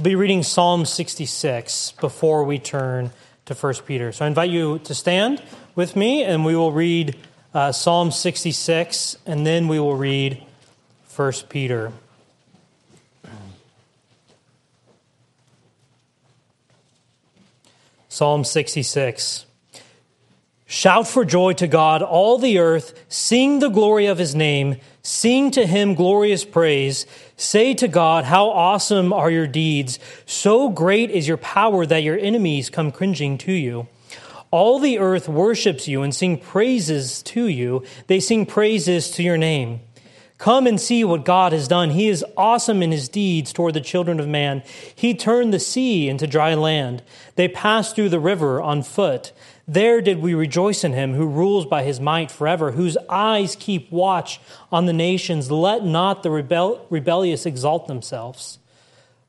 We'll be reading Psalm 66 before we turn to 1 Peter. So I invite you to stand with me and we will read uh, Psalm 66 and then we will read 1 Peter. Psalm 66. Shout for joy to God, all the earth. Sing the glory of his name. Sing to him glorious praise. Say to God, How awesome are your deeds! So great is your power that your enemies come cringing to you. All the earth worships you and sing praises to you. They sing praises to your name. Come and see what God has done. He is awesome in his deeds toward the children of man. He turned the sea into dry land. They passed through the river on foot. There did we rejoice in him who rules by his might forever, whose eyes keep watch on the nations. Let not the rebel- rebellious exalt themselves.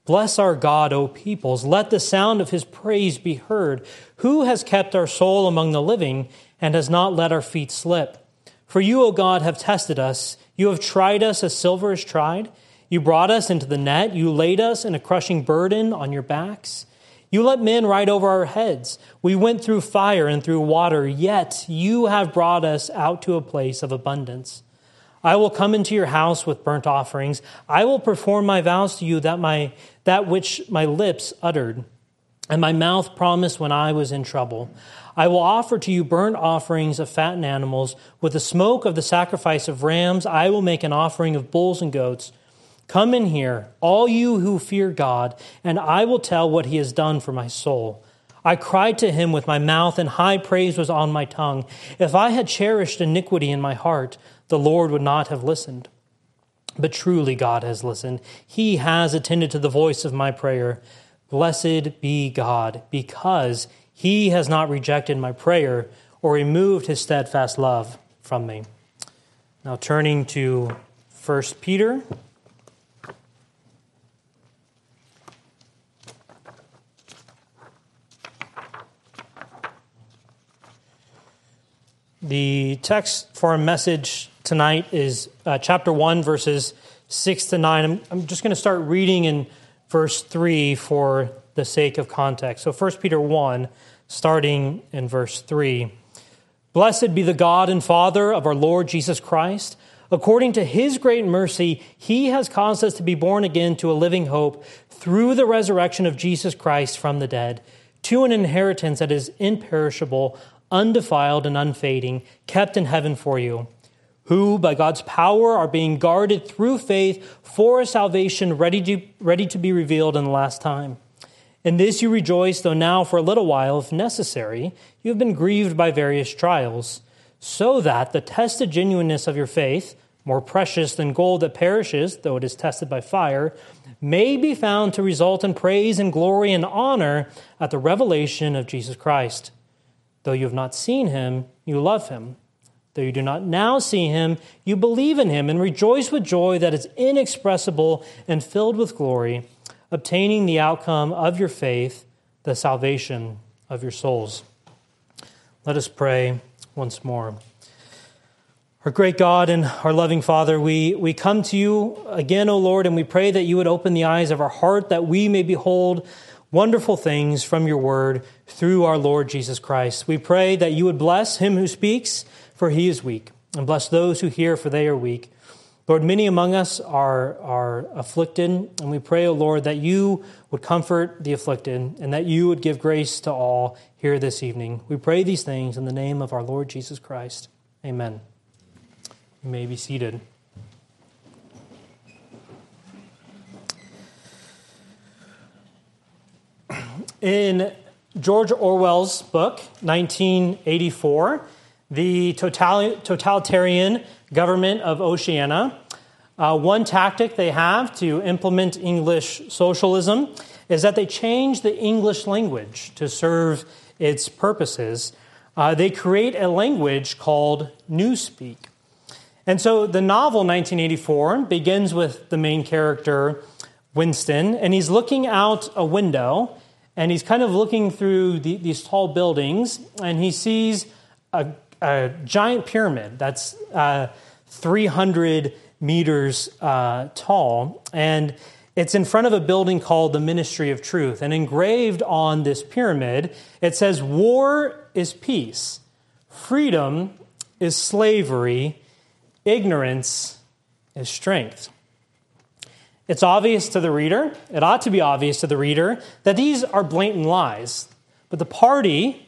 Bless our God, O peoples. Let the sound of his praise be heard. Who has kept our soul among the living and has not let our feet slip? For you, O God, have tested us. You have tried us as silver is tried. You brought us into the net. You laid us in a crushing burden on your backs. You let men ride over our heads. We went through fire and through water, yet you have brought us out to a place of abundance. I will come into your house with burnt offerings. I will perform my vows to you that my that which my lips uttered and my mouth promised when I was in trouble. I will offer to you burnt offerings of fattened animals. With the smoke of the sacrifice of rams, I will make an offering of bulls and goats. Come in here, all you who fear God, and I will tell what he has done for my soul. I cried to him with my mouth, and high praise was on my tongue. If I had cherished iniquity in my heart, the Lord would not have listened. But truly, God has listened. He has attended to the voice of my prayer. Blessed be God, because he has not rejected my prayer or removed his steadfast love from me. Now, turning to 1 Peter. The text for our message tonight is uh, chapter 1, verses 6 to 9. I'm, I'm just going to start reading in verse 3 for the sake of context. So 1 Peter 1, starting in verse 3. Blessed be the God and Father of our Lord Jesus Christ. According to his great mercy, he has caused us to be born again to a living hope through the resurrection of Jesus Christ from the dead, to an inheritance that is imperishable undefiled and unfading, kept in heaven for you, who by God's power are being guarded through faith for a salvation ready to, ready to be revealed in the last time. In this you rejoice, though now for a little while, if necessary, you have been grieved by various trials, so that the tested genuineness of your faith, more precious than gold that perishes, though it is tested by fire, may be found to result in praise and glory and honor at the revelation of Jesus Christ. Though you have not seen him, you love him. Though you do not now see him, you believe in him and rejoice with joy that is inexpressible and filled with glory, obtaining the outcome of your faith, the salvation of your souls. Let us pray once more. Our great God and our loving Father, we, we come to you again, O Lord, and we pray that you would open the eyes of our heart that we may behold wonderful things from your word through our Lord Jesus Christ. We pray that you would bless him who speaks, for he is weak, and bless those who hear, for they are weak. Lord, many among us are, are afflicted, and we pray, O oh Lord, that you would comfort the afflicted and that you would give grace to all here this evening. We pray these things in the name of our Lord Jesus Christ. Amen. You may be seated. In George Orwell's book, 1984, the totalitarian government of Oceania, uh, one tactic they have to implement English socialism is that they change the English language to serve its purposes. Uh, they create a language called Newspeak. And so the novel 1984 begins with the main character, Winston, and he's looking out a window and he's kind of looking through the, these tall buildings, and he sees a, a giant pyramid that's uh, 300 meters uh, tall. And it's in front of a building called the Ministry of Truth. And engraved on this pyramid, it says, War is peace, freedom is slavery, ignorance is strength. It's obvious to the reader, it ought to be obvious to the reader, that these are blatant lies. But the party,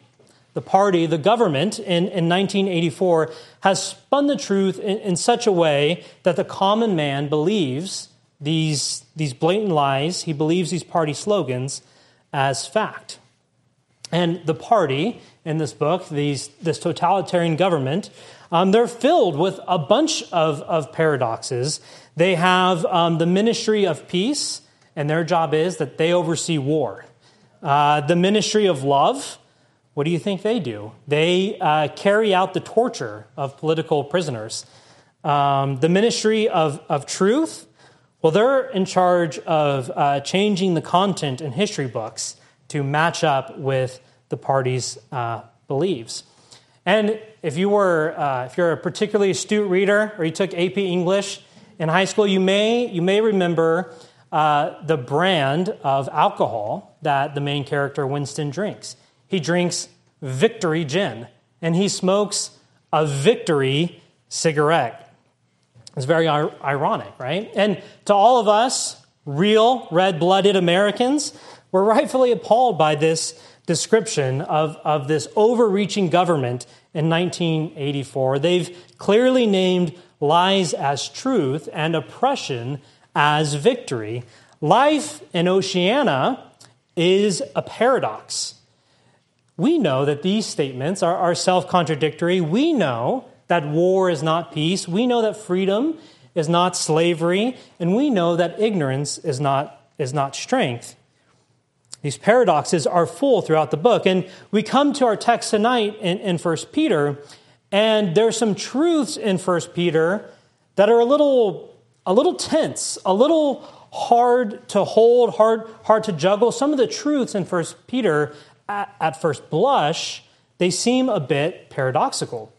the party, the government in, in 1984 has spun the truth in, in such a way that the common man believes these, these blatant lies, he believes these party slogans as fact. And the party in this book, these, this totalitarian government, um, they're filled with a bunch of, of paradoxes. They have um, the ministry of peace, and their job is that they oversee war. Uh, the ministry of love, what do you think they do? They uh, carry out the torture of political prisoners. Um, the ministry of, of truth, well, they're in charge of uh, changing the content in history books to match up with the party's uh, beliefs. And if you were, uh, if you're a particularly astute reader or you took AP English in high school, you may you may remember uh, the brand of alcohol that the main character Winston drinks. He drinks Victory Gin, and he smokes a Victory cigarette. It's very ironic, right? And to all of us, real red blooded Americans, we're rightfully appalled by this description of, of this overreaching government in 1984. They've clearly named lies as truth and oppression as victory. Life in Oceania is a paradox. We know that these statements are, are self contradictory. We know that war is not peace. We know that freedom is not slavery. And we know that ignorance is not, is not strength. These paradoxes are full throughout the book. And we come to our text tonight in, in 1 Peter, and there's some truths in 1 Peter that are a little, a little tense, a little hard to hold, hard, hard to juggle. Some of the truths in 1 Peter, at, at first blush, they seem a bit paradoxical.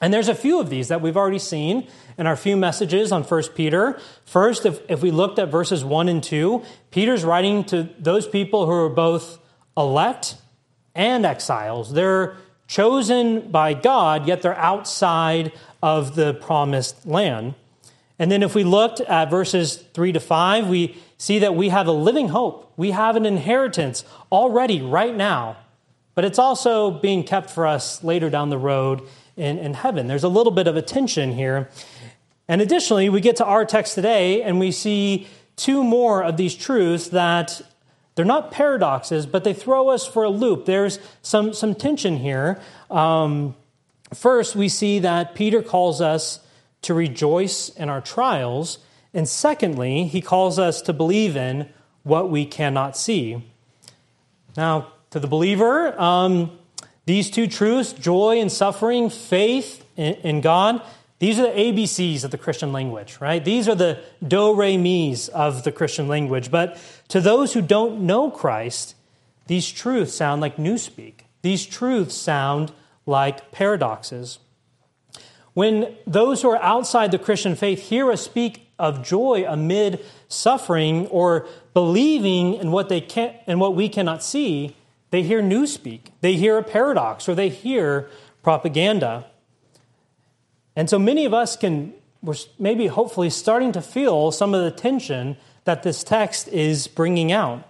And there's a few of these that we've already seen in our few messages on 1 Peter. First, if, if we looked at verses 1 and 2, Peter's writing to those people who are both elect and exiles. They're chosen by God, yet they're outside of the promised land. And then if we looked at verses 3 to 5, we see that we have a living hope. We have an inheritance already right now, but it's also being kept for us later down the road in, in heaven. There's a little bit of a tension here. And additionally, we get to our text today and we see two more of these truths that they're not paradoxes, but they throw us for a loop. There's some, some tension here. Um, first, we see that Peter calls us to rejoice in our trials. And secondly, he calls us to believe in what we cannot see. Now, to the believer, um, these two truths, joy and suffering, faith in God, these are the ABCs of the Christian language, right? These are the do, re, mi's of the Christian language. But to those who don't know Christ, these truths sound like newspeak. These truths sound like paradoxes. When those who are outside the Christian faith hear us speak of joy amid suffering or believing in what they can in what we cannot see, they hear newspeak, they hear a paradox, or they hear propaganda. And so many of us can, we're maybe hopefully starting to feel some of the tension that this text is bringing out.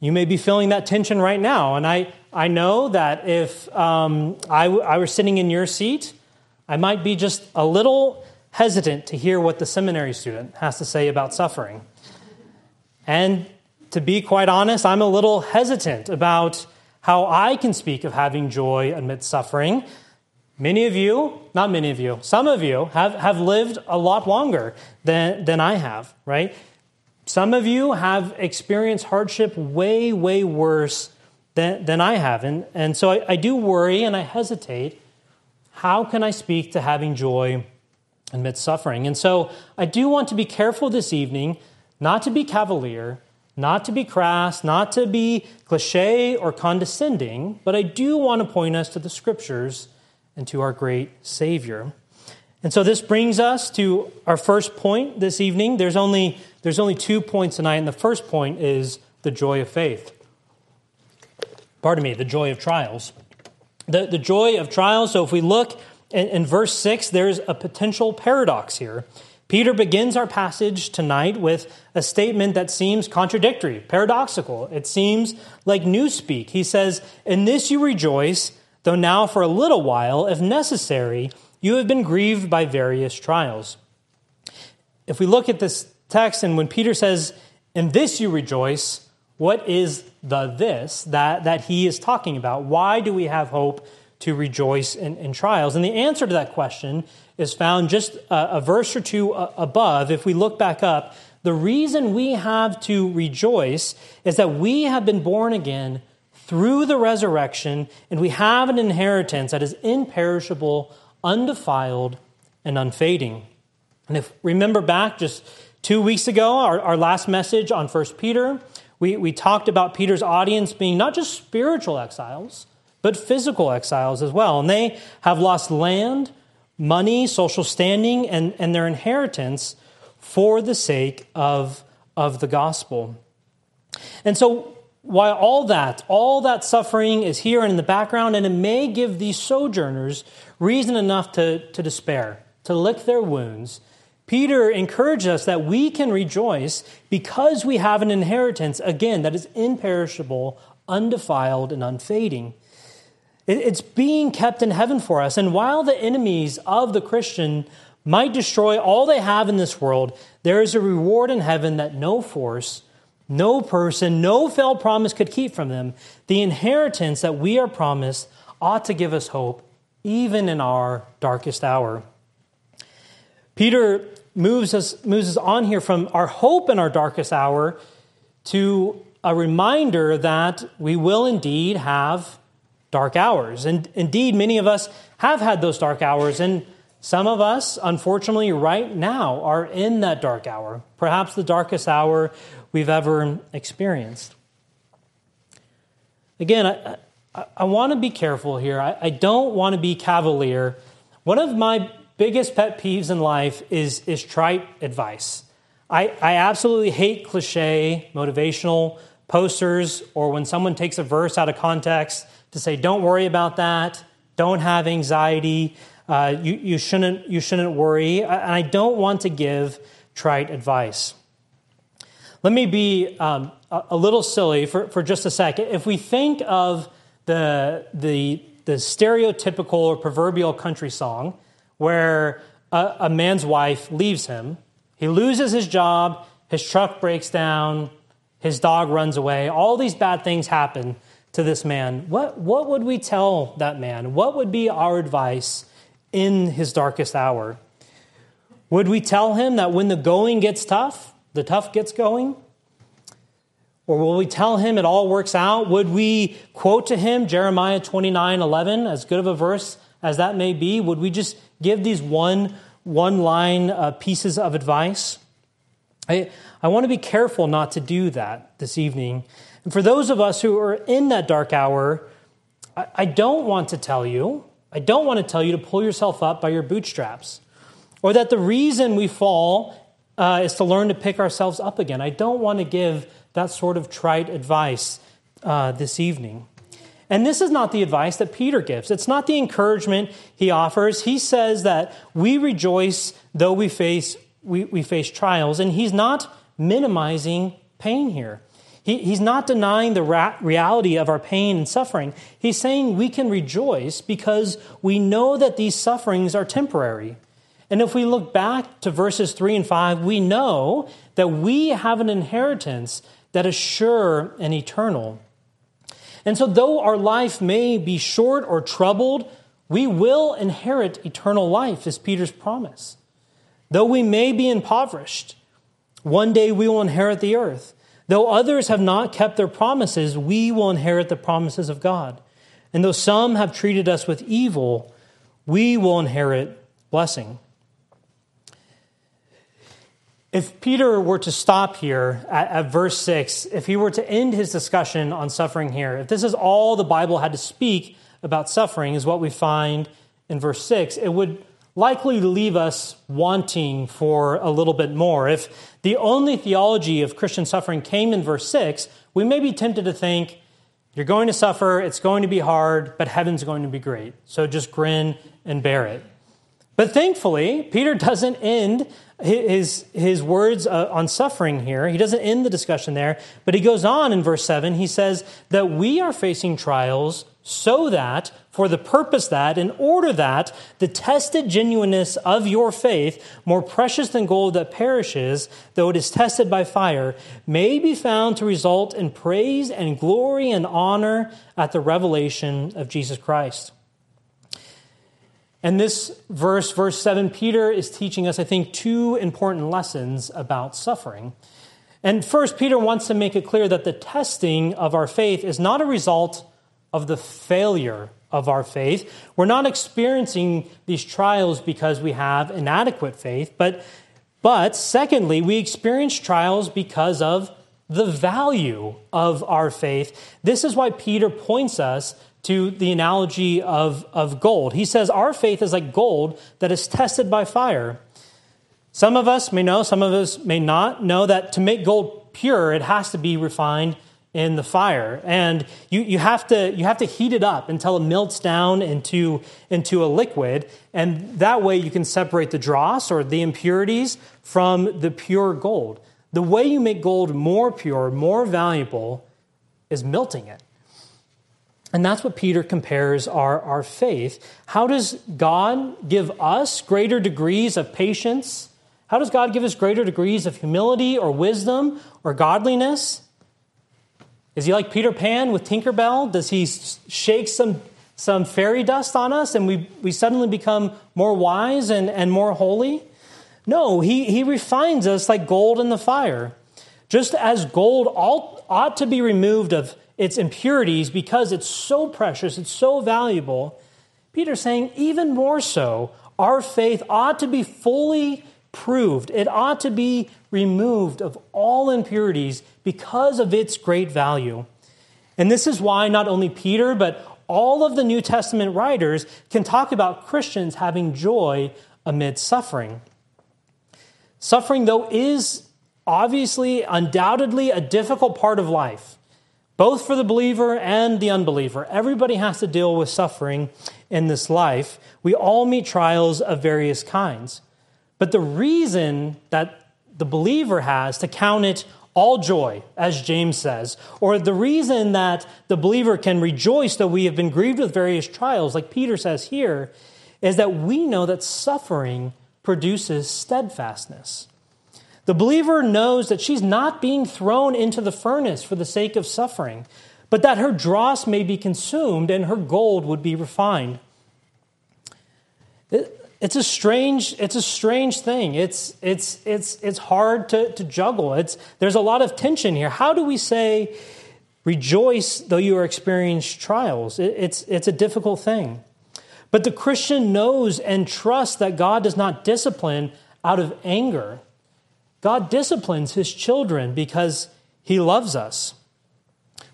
You may be feeling that tension right now. And I, I know that if um, I, I were sitting in your seat, I might be just a little hesitant to hear what the seminary student has to say about suffering. And to be quite honest, I'm a little hesitant about how I can speak of having joy amidst suffering. Many of you, not many of you, some of you have, have lived a lot longer than, than I have, right? Some of you have experienced hardship way, way worse than, than I have. And, and so I, I do worry and I hesitate. How can I speak to having joy amidst suffering? And so I do want to be careful this evening, not to be cavalier, not to be crass, not to be cliche or condescending, but I do want to point us to the scriptures and to our great Savior. And so this brings us to our first point this evening. There's only, there's only two points tonight, and the first point is the joy of faith. Pardon me, the joy of trials. The, the joy of trials. So if we look in, in verse 6, there's a potential paradox here. Peter begins our passage tonight with a statement that seems contradictory, paradoxical. It seems like newspeak. He says, In this you rejoice, though now for a little while, if necessary, you have been grieved by various trials. If we look at this text, and when Peter says, In this you rejoice, what is the this that, that he is talking about? Why do we have hope to rejoice in, in trials? And the answer to that question is found just a, a verse or two uh, above. If we look back up, the reason we have to rejoice is that we have been born again through the resurrection, and we have an inheritance that is imperishable, undefiled, and unfading. And if remember back just two weeks ago, our, our last message on 1 Peter, we, we talked about Peter's audience being not just spiritual exiles, but physical exiles as well. And they have lost land, money, social standing, and, and their inheritance for the sake of, of the gospel. And so, while all that, all that suffering is here and in the background, and it may give these sojourners reason enough to, to despair, to lick their wounds, Peter encourages us that we can rejoice because we have an inheritance, again, that is imperishable, undefiled, and unfading. It's being kept in heaven for us. And while the enemies of the Christian might destroy all they have in this world, there is a reward in heaven that no force, no person, no failed promise could keep from them. The inheritance that we are promised ought to give us hope, even in our darkest hour. Peter moves us, moves us on here from our hope in our darkest hour to a reminder that we will indeed have dark hours. And indeed, many of us have had those dark hours, and some of us, unfortunately, right now are in that dark hour, perhaps the darkest hour we've ever experienced. Again, I, I, I want to be careful here. I, I don't want to be cavalier. One of my biggest pet peeves in life is, is trite advice. I, I absolutely hate cliche motivational posters or when someone takes a verse out of context to say, don't worry about that, don't have anxiety, uh, you, you, shouldn't, you shouldn't worry. And I don't want to give trite advice. Let me be um, a, little silly for, for just a second. If we think of the, the, the stereotypical or proverbial country song where a, a man's wife leaves him, he loses his job, his truck breaks down, his dog runs away, all these bad things happen to this man, what, what would we tell that man? What would be our advice in his darkest hour? Would we tell him that when the going gets tough, the tough gets going? Or will we tell him it all works out? Would we quote to him Jeremiah 29 11, as good of a verse as that may be? Would we just give these one, one line uh, pieces of advice? I, I want to be careful not to do that this evening and for those of us who are in that dark hour, I don't want to tell you, I don't want to tell you to pull yourself up by your bootstraps, or that the reason we fall uh, is to learn to pick ourselves up again. I don't want to give that sort of trite advice uh, this evening. And this is not the advice that Peter gives. It's not the encouragement he offers. He says that we rejoice though we face, we, we face trials, and he's not minimizing pain here. He, he's not denying the ra- reality of our pain and suffering. He's saying we can rejoice because we know that these sufferings are temporary. And if we look back to verses 3 and 5, we know that we have an inheritance that is sure and eternal. And so, though our life may be short or troubled, we will inherit eternal life, is Peter's promise. Though we may be impoverished, one day we will inherit the earth. Though others have not kept their promises, we will inherit the promises of God. And though some have treated us with evil, we will inherit blessing. If Peter were to stop here at, at, verse 6, if he were to end his discussion on suffering here, if this is all the Bible had to speak about suffering, is what we find in verse 6, it would likely leave us wanting for a little bit more. If the only theology of Christian suffering came in verse 6, we may be tempted to think, you're going to suffer, it's going to be hard, but heaven's going to be great. So just grin and bear it. But thankfully, Peter doesn't end his, his words uh, on suffering here. He doesn't end the discussion there, but he goes on in verse 7. He says that we are facing trials so that, for the purpose that, in order that the tested genuineness of your faith, more precious than gold that perishes, though it is tested by fire, may be found to result in praise and glory and honor at the revelation of Jesus Christ. And this verse, verse 7, Peter is teaching us, I think, two important lessons about suffering. And first, Peter wants to make it clear that the testing of our faith is not a result of the failure of our faith. We're not experiencing these trials because we have inadequate faith, but, but secondly, we experience trials because of the value of our faith. This is why Peter points us to the analogy of, of gold. He says, Our faith is like gold that is tested by fire. Some of us may know, some of us may not know that to make gold pure, it has to be refined in the fire. And you, you, have to, you have to heat it up until it melts down into, into a liquid. And that way you can separate the dross or the impurities from the pure gold. The way you make gold more pure, more valuable, is melting it. And that's what Peter compares our, our faith. How does God give us greater degrees of patience? How does God give us greater degrees of humility or wisdom or godliness? Is he like Peter Pan with Tinkerbell? Does he shake some, some fairy dust on us and we, we suddenly become more wise and, and more holy? No, he, he refines us like gold in the fire. Just as gold ought, ought to be removed of its impurities because it's so precious, it's so valuable, Peter's saying, even more so, our faith ought to be fully proved. It ought to be removed of all impurities because of its great value. And this is why not only Peter, but all of the New Testament writers can talk about Christians having joy amid suffering. Suffering, though, is obviously, undoubtedly, a difficult part of life both for the believer and the unbeliever. Everybody has to deal with suffering in this life. We all meet trials of various kinds. But the reason that the believer has to count it all joy, as James says, or the reason that the believer can rejoice that we have been grieved with various trials, like Peter says here, is that we know that suffering produces steadfastness. The believer knows that she's not being thrown into the furnace for the sake of suffering, but that her dross may be consumed and her gold would be refined. it's a strange, it's a strange thing. It's, it's, it's, it's hard to, to juggle. It's, there's a lot of tension here. How do we say, rejoice though you are experiencing trials? It, it's, it's a difficult thing. But the Christian knows and trusts that God does not discipline out of anger God disciplines his children because he loves us.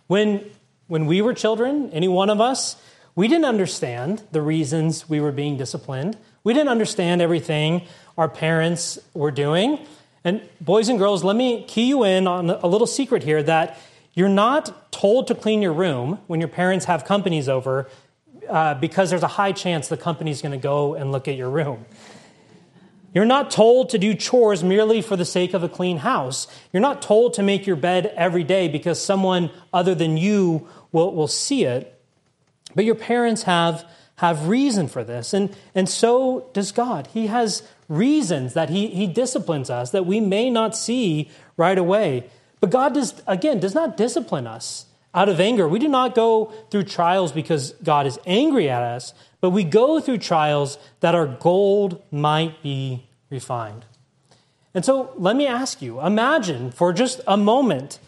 When, when we were children, any one of us, we didn't understand the reasons we were being disciplined. We didn't understand everything our parents were doing. And boys and girls, let me key you in on a little secret here that you're not told to clean your room when your parents have companies over uh, because there's a high chance the company's going to go and look at your room. You're not told to do chores merely for the sake of a clean house. You're not told to make your bed every day because someone other than you will, will see it. But your parents have, have reason for this, and, and so does God. He has reasons that he, he disciplines us that we may not see right away. But God does, again, does not discipline us out of anger. We do not go through trials because God is angry at us, but we go through trials that our gold might be refined. And so let me ask you imagine for just a moment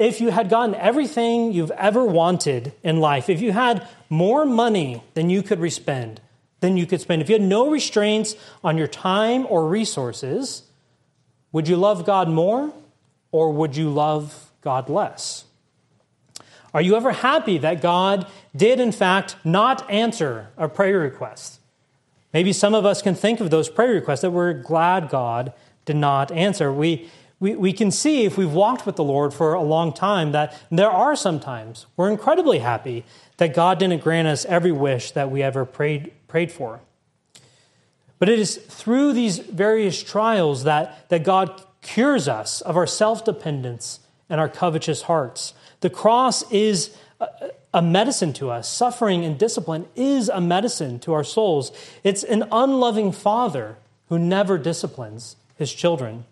if you had gotten everything you've ever wanted in life, if you had more money than you could spend, than you could spend, if you had no restraints on your time or resources, would you love God more or would you love God less? Are you ever happy that God did, in fact, not answer a prayer request? Maybe some of us can think of those prayer requests that we're glad God did not answer. We, we, we can see if we've walked with the Lord for a long time that there are some times we're incredibly happy that God didn't grant us every wish that we ever prayed, prayed for. But it is through these various trials that, that God cures us of our self dependence and our covetous hearts. The cross is a, medicine to us. Suffering and discipline is a medicine to our souls. It's an unloving father who never disciplines his children.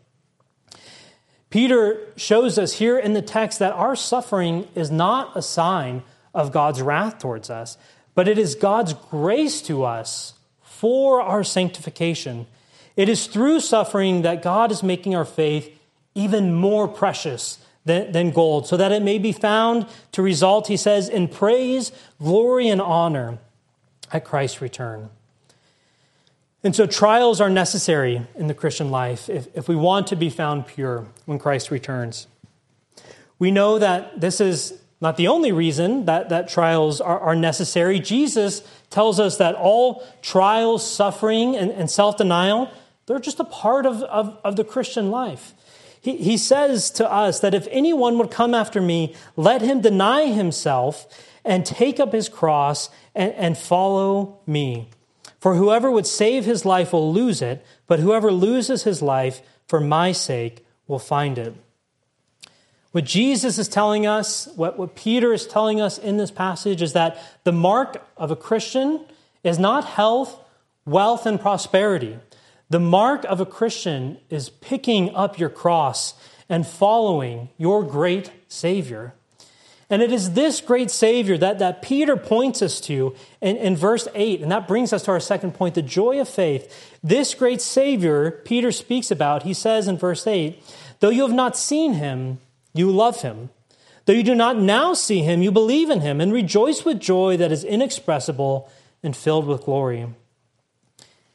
Peter shows us here in the text that our suffering is not a sign of God's wrath towards us, but it is God's grace to us for our sanctification. It is through suffering that God is making our faith even more precious than, than gold, so that it may be found to result, he says, in praise, glory, and honor at Christ's return. And so trials are necessary in the Christian life if, if we want to be found pure when Christ returns. We know that this is not the only reason that, that trials are, are necessary. Jesus tells us that all trials, suffering, and, and self denial, they're just a part of, of, of the Christian life. He, he says to us that if anyone would come after me, let him deny himself and take up his cross and, and follow me. For whoever would save his life will lose it, but whoever loses his life for my sake will find it. What Jesus is telling us, what, what Peter is telling us in this passage, is that the mark of a Christian is not health, wealth, and prosperity. The mark of a Christian is picking up your cross and following your great Savior. And it is this great Savior that, that Peter points us to in, in verse 8. And that brings us to our second point the joy of faith. This great Savior Peter speaks about, he says in verse 8, though you have not seen him, you love him. Though you do not now see him, you believe in him and rejoice with joy that is inexpressible and filled with glory.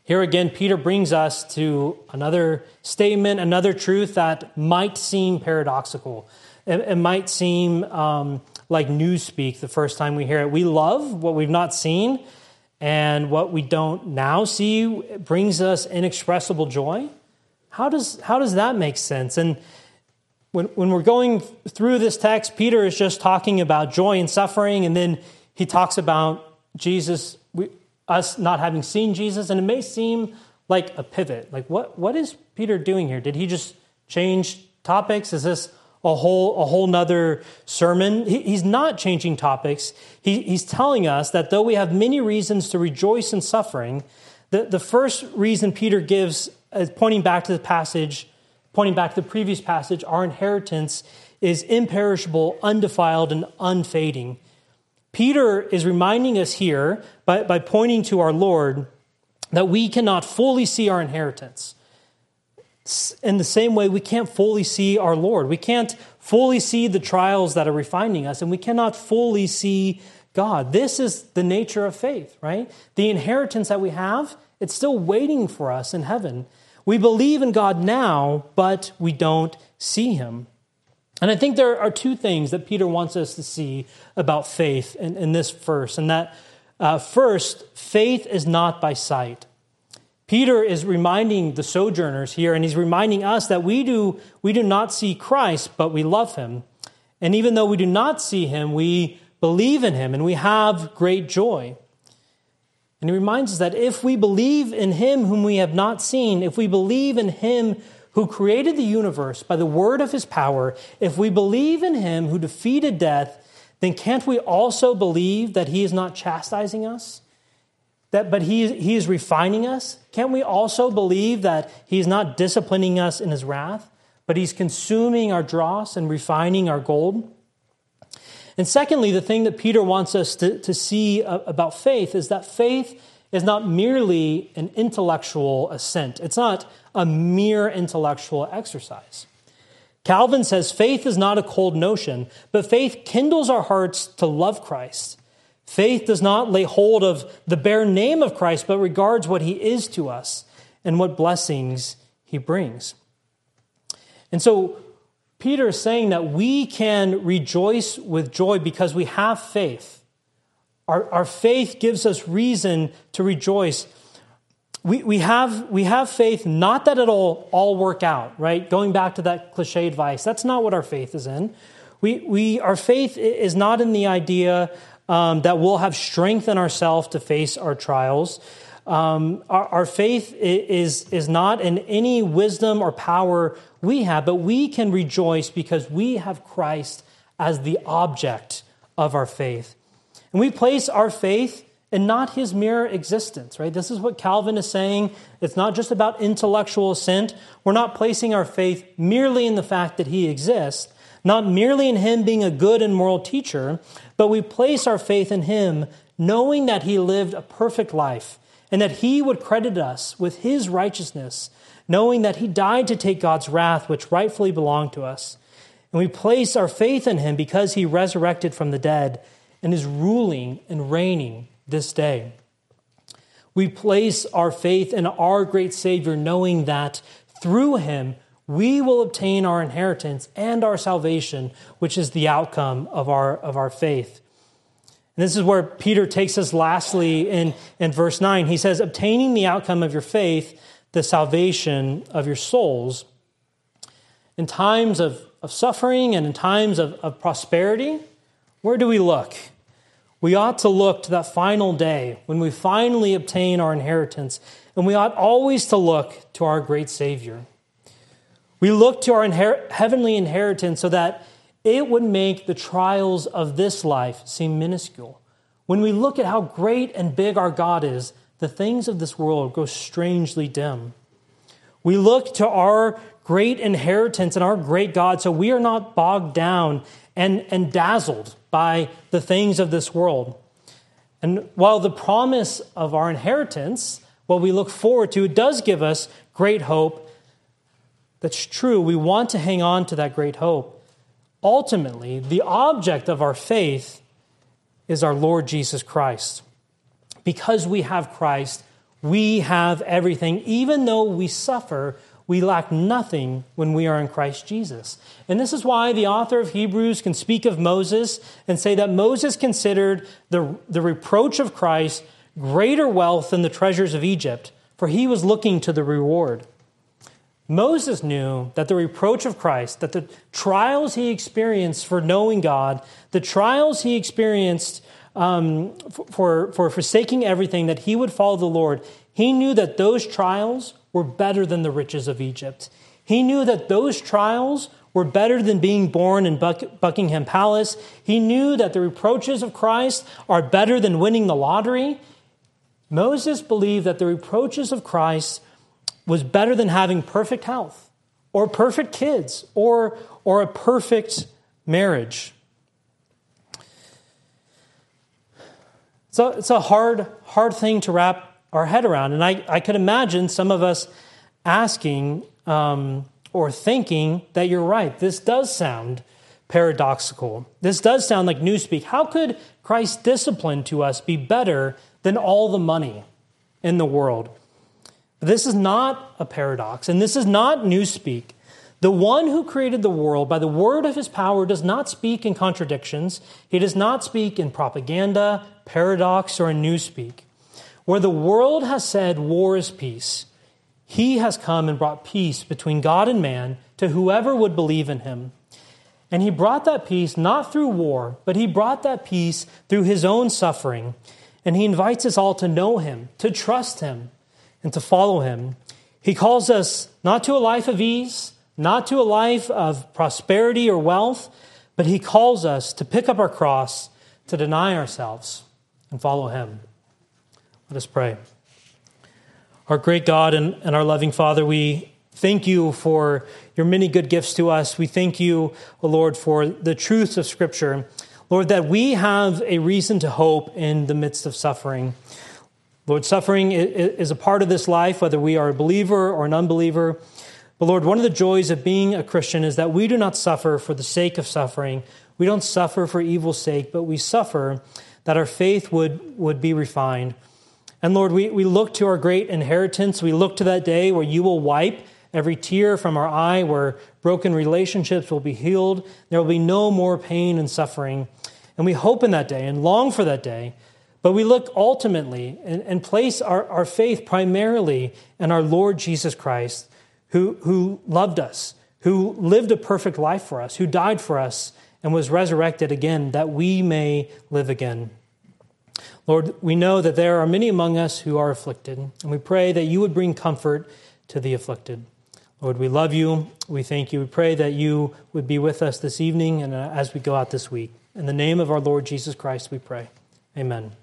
Here again, Peter brings us to another statement, another truth that might seem paradoxical. It, it might seem um, like newspeak the first time we hear it. We love what we've not seen, and what we don't now see brings us inexpressible joy. How does, how does that make sense? And when, when we're going through this text, Peter is just talking about joy and suffering, and then he talks about Jesus, us not having seen Jesus, and it may seem like a pivot. Like, what, what is Peter doing here? Did he just change topics? Is this a whole a whole nother sermon. He, he's not changing topics. He, he's telling us that though we have many reasons to rejoice in suffering, the, the first reason Peter gives, is pointing back to the passage, pointing back to the previous passage, our inheritance is imperishable, undefiled, and unfading. Peter is reminding us here by, by pointing to our Lord that we cannot fully see our inheritance in the same way, we can't fully see our Lord. We can't fully see the trials that are refining us, and we cannot fully see God. This is the nature of faith, right? The inheritance that we have, it's still waiting for us in heaven. We believe in God now, but we don't see Him. And I think there are two things that Peter wants us to see about faith in, in this verse. And that uh, first, faith is not by sight. Peter is reminding the sojourners here, and he's reminding us that we do, we do not see Christ, but we love him. And even though we do not see him, we believe in him and we have great joy. And he reminds us that if we believe in him whom we have not seen, if we believe in him who created the universe by the word of his power, if we believe in him who defeated death, then can't we also believe that he is not chastising us? that, but he, he is refining us, can't we also believe that he's not disciplining us in his wrath, but he's consuming our dross and refining our gold? And secondly, the thing that Peter wants us to, to see about faith is that faith is not merely an intellectual assent, it's not a mere intellectual exercise. Calvin says faith is not a cold notion, but faith kindles our hearts to love Christ Faith does not lay hold of the bare name of Christ, but regards what he is to us and what blessings he brings. And so, Peter is saying that we can rejoice with joy because we have faith. Our, our faith gives us reason to rejoice. we, we, have, we have faith, not that it'll all work out, right? Going back to that cliche advice, that's not what our faith is in. We, we, our faith is not in the idea um, that we'll have strength in ourselves to face our trials. Um, our, our, faith is, is not in any wisdom or power we have, but we can rejoice because we have Christ as the object of our faith. And we place our faith in not his mere existence, right? This is what Calvin is saying. It's not just about intellectual assent. We're not placing our faith merely in the fact that he exists, not merely in him being a good and moral teacher, but we place our faith in him knowing that he lived a perfect life and that he would credit us with his righteousness, knowing that he died to take God's wrath, which rightfully belonged to us. And we place our faith in him because he resurrected from the dead and is ruling and reigning this day. We place our faith in our great Savior, knowing that through him we will obtain our inheritance and our salvation, which is the outcome of our, of our faith. And this is where Peter takes us lastly in, in verse 9. He says, Obtaining the outcome of your faith, the salvation of your souls. In times of, of suffering and in times of, of prosperity, where do we look? We ought to look to that final day when we finally obtain our inheritance, and we ought always to look to our great Savior. We look to our inher- heavenly inheritance so that it would make the trials of this life seem minuscule. When we look at how great and big our God is, the things of this world grow strangely dim. We look to our great inheritance and our great God so we are not bogged down and, and dazzled by the things of this world. And while the promise of our inheritance, what we look forward to, does give us great hope. That's true. We want to hang on to that great hope ultimately, the object of our faith is our Lord Jesus Christ. Because we have Christ, we have everything. Even though we suffer, we lack nothing when we are in Christ Jesus. And this is why the author of Hebrews can speak of Moses and say that Moses considered the, the reproach of Christ greater wealth than the treasures of Egypt, for he was looking to the reward. Moses knew that the reproach of Christ, that the trials he experienced for knowing God, the trials he experienced um, for, for forsaking everything, that he would follow the Lord, he knew that those trials were better than the riches of Egypt. He knew that those trials were better than being born in Buck- Buckingham Palace. He knew that the reproaches of Christ are better than winning the lottery. Moses believed that the reproaches of Christ was better than having perfect health or perfect kids or, or a perfect marriage. So it's a hard, hard thing to wrap our head around. And I, I could imagine some of us asking um, or thinking that you're right. This does sound paradoxical. This does sound like newspeak. How could Christ's discipline to us be better than all the money in the world? This is not a paradox, and this is not newspeak. The one who created the world by the word of his power does not speak in contradictions. He does not speak in propaganda, paradox, or in newspeak. Where the world has said war is peace, he has come and brought peace between God and man to whoever would believe in him. And he brought that peace not through war, but he brought that peace through his own suffering. And he invites us all to know him, to trust him, and to follow him. He calls us not to a life of ease, not to a life of prosperity or wealth, but he calls us to pick up our cross, to deny ourselves, and follow him. Let us pray. Our great God and, and our loving Father, we thank you for your many good gifts to us. We thank you, O Lord, for the truths of Scripture. Lord, that we have a reason to hope in the midst of suffering. Lord, suffering is a part of this life, whether we are a believer or an unbeliever. But Lord, one of the joys of being a Christian is that we do not suffer for the sake of suffering. We don't suffer for evil's sake, but we suffer that our faith would, would be refined. And Lord, we, we look to our great inheritance. We look to that day where you will wipe every tear from our eye, where broken relationships will be healed. There will be no more pain and suffering. And we hope in that day and long for that day But we look ultimately and, and place our, our faith primarily in our Lord Jesus Christ, who, who loved us, who lived a perfect life for us, who died for us, and was resurrected again that we may live again. Lord, we know that there are many among us who are afflicted, and we pray that you would bring comfort to the afflicted. Lord, we love you. We thank you. We pray that you would be with us this evening and uh, as we go out this week. In the name of our Lord Jesus Christ, we pray. Amen.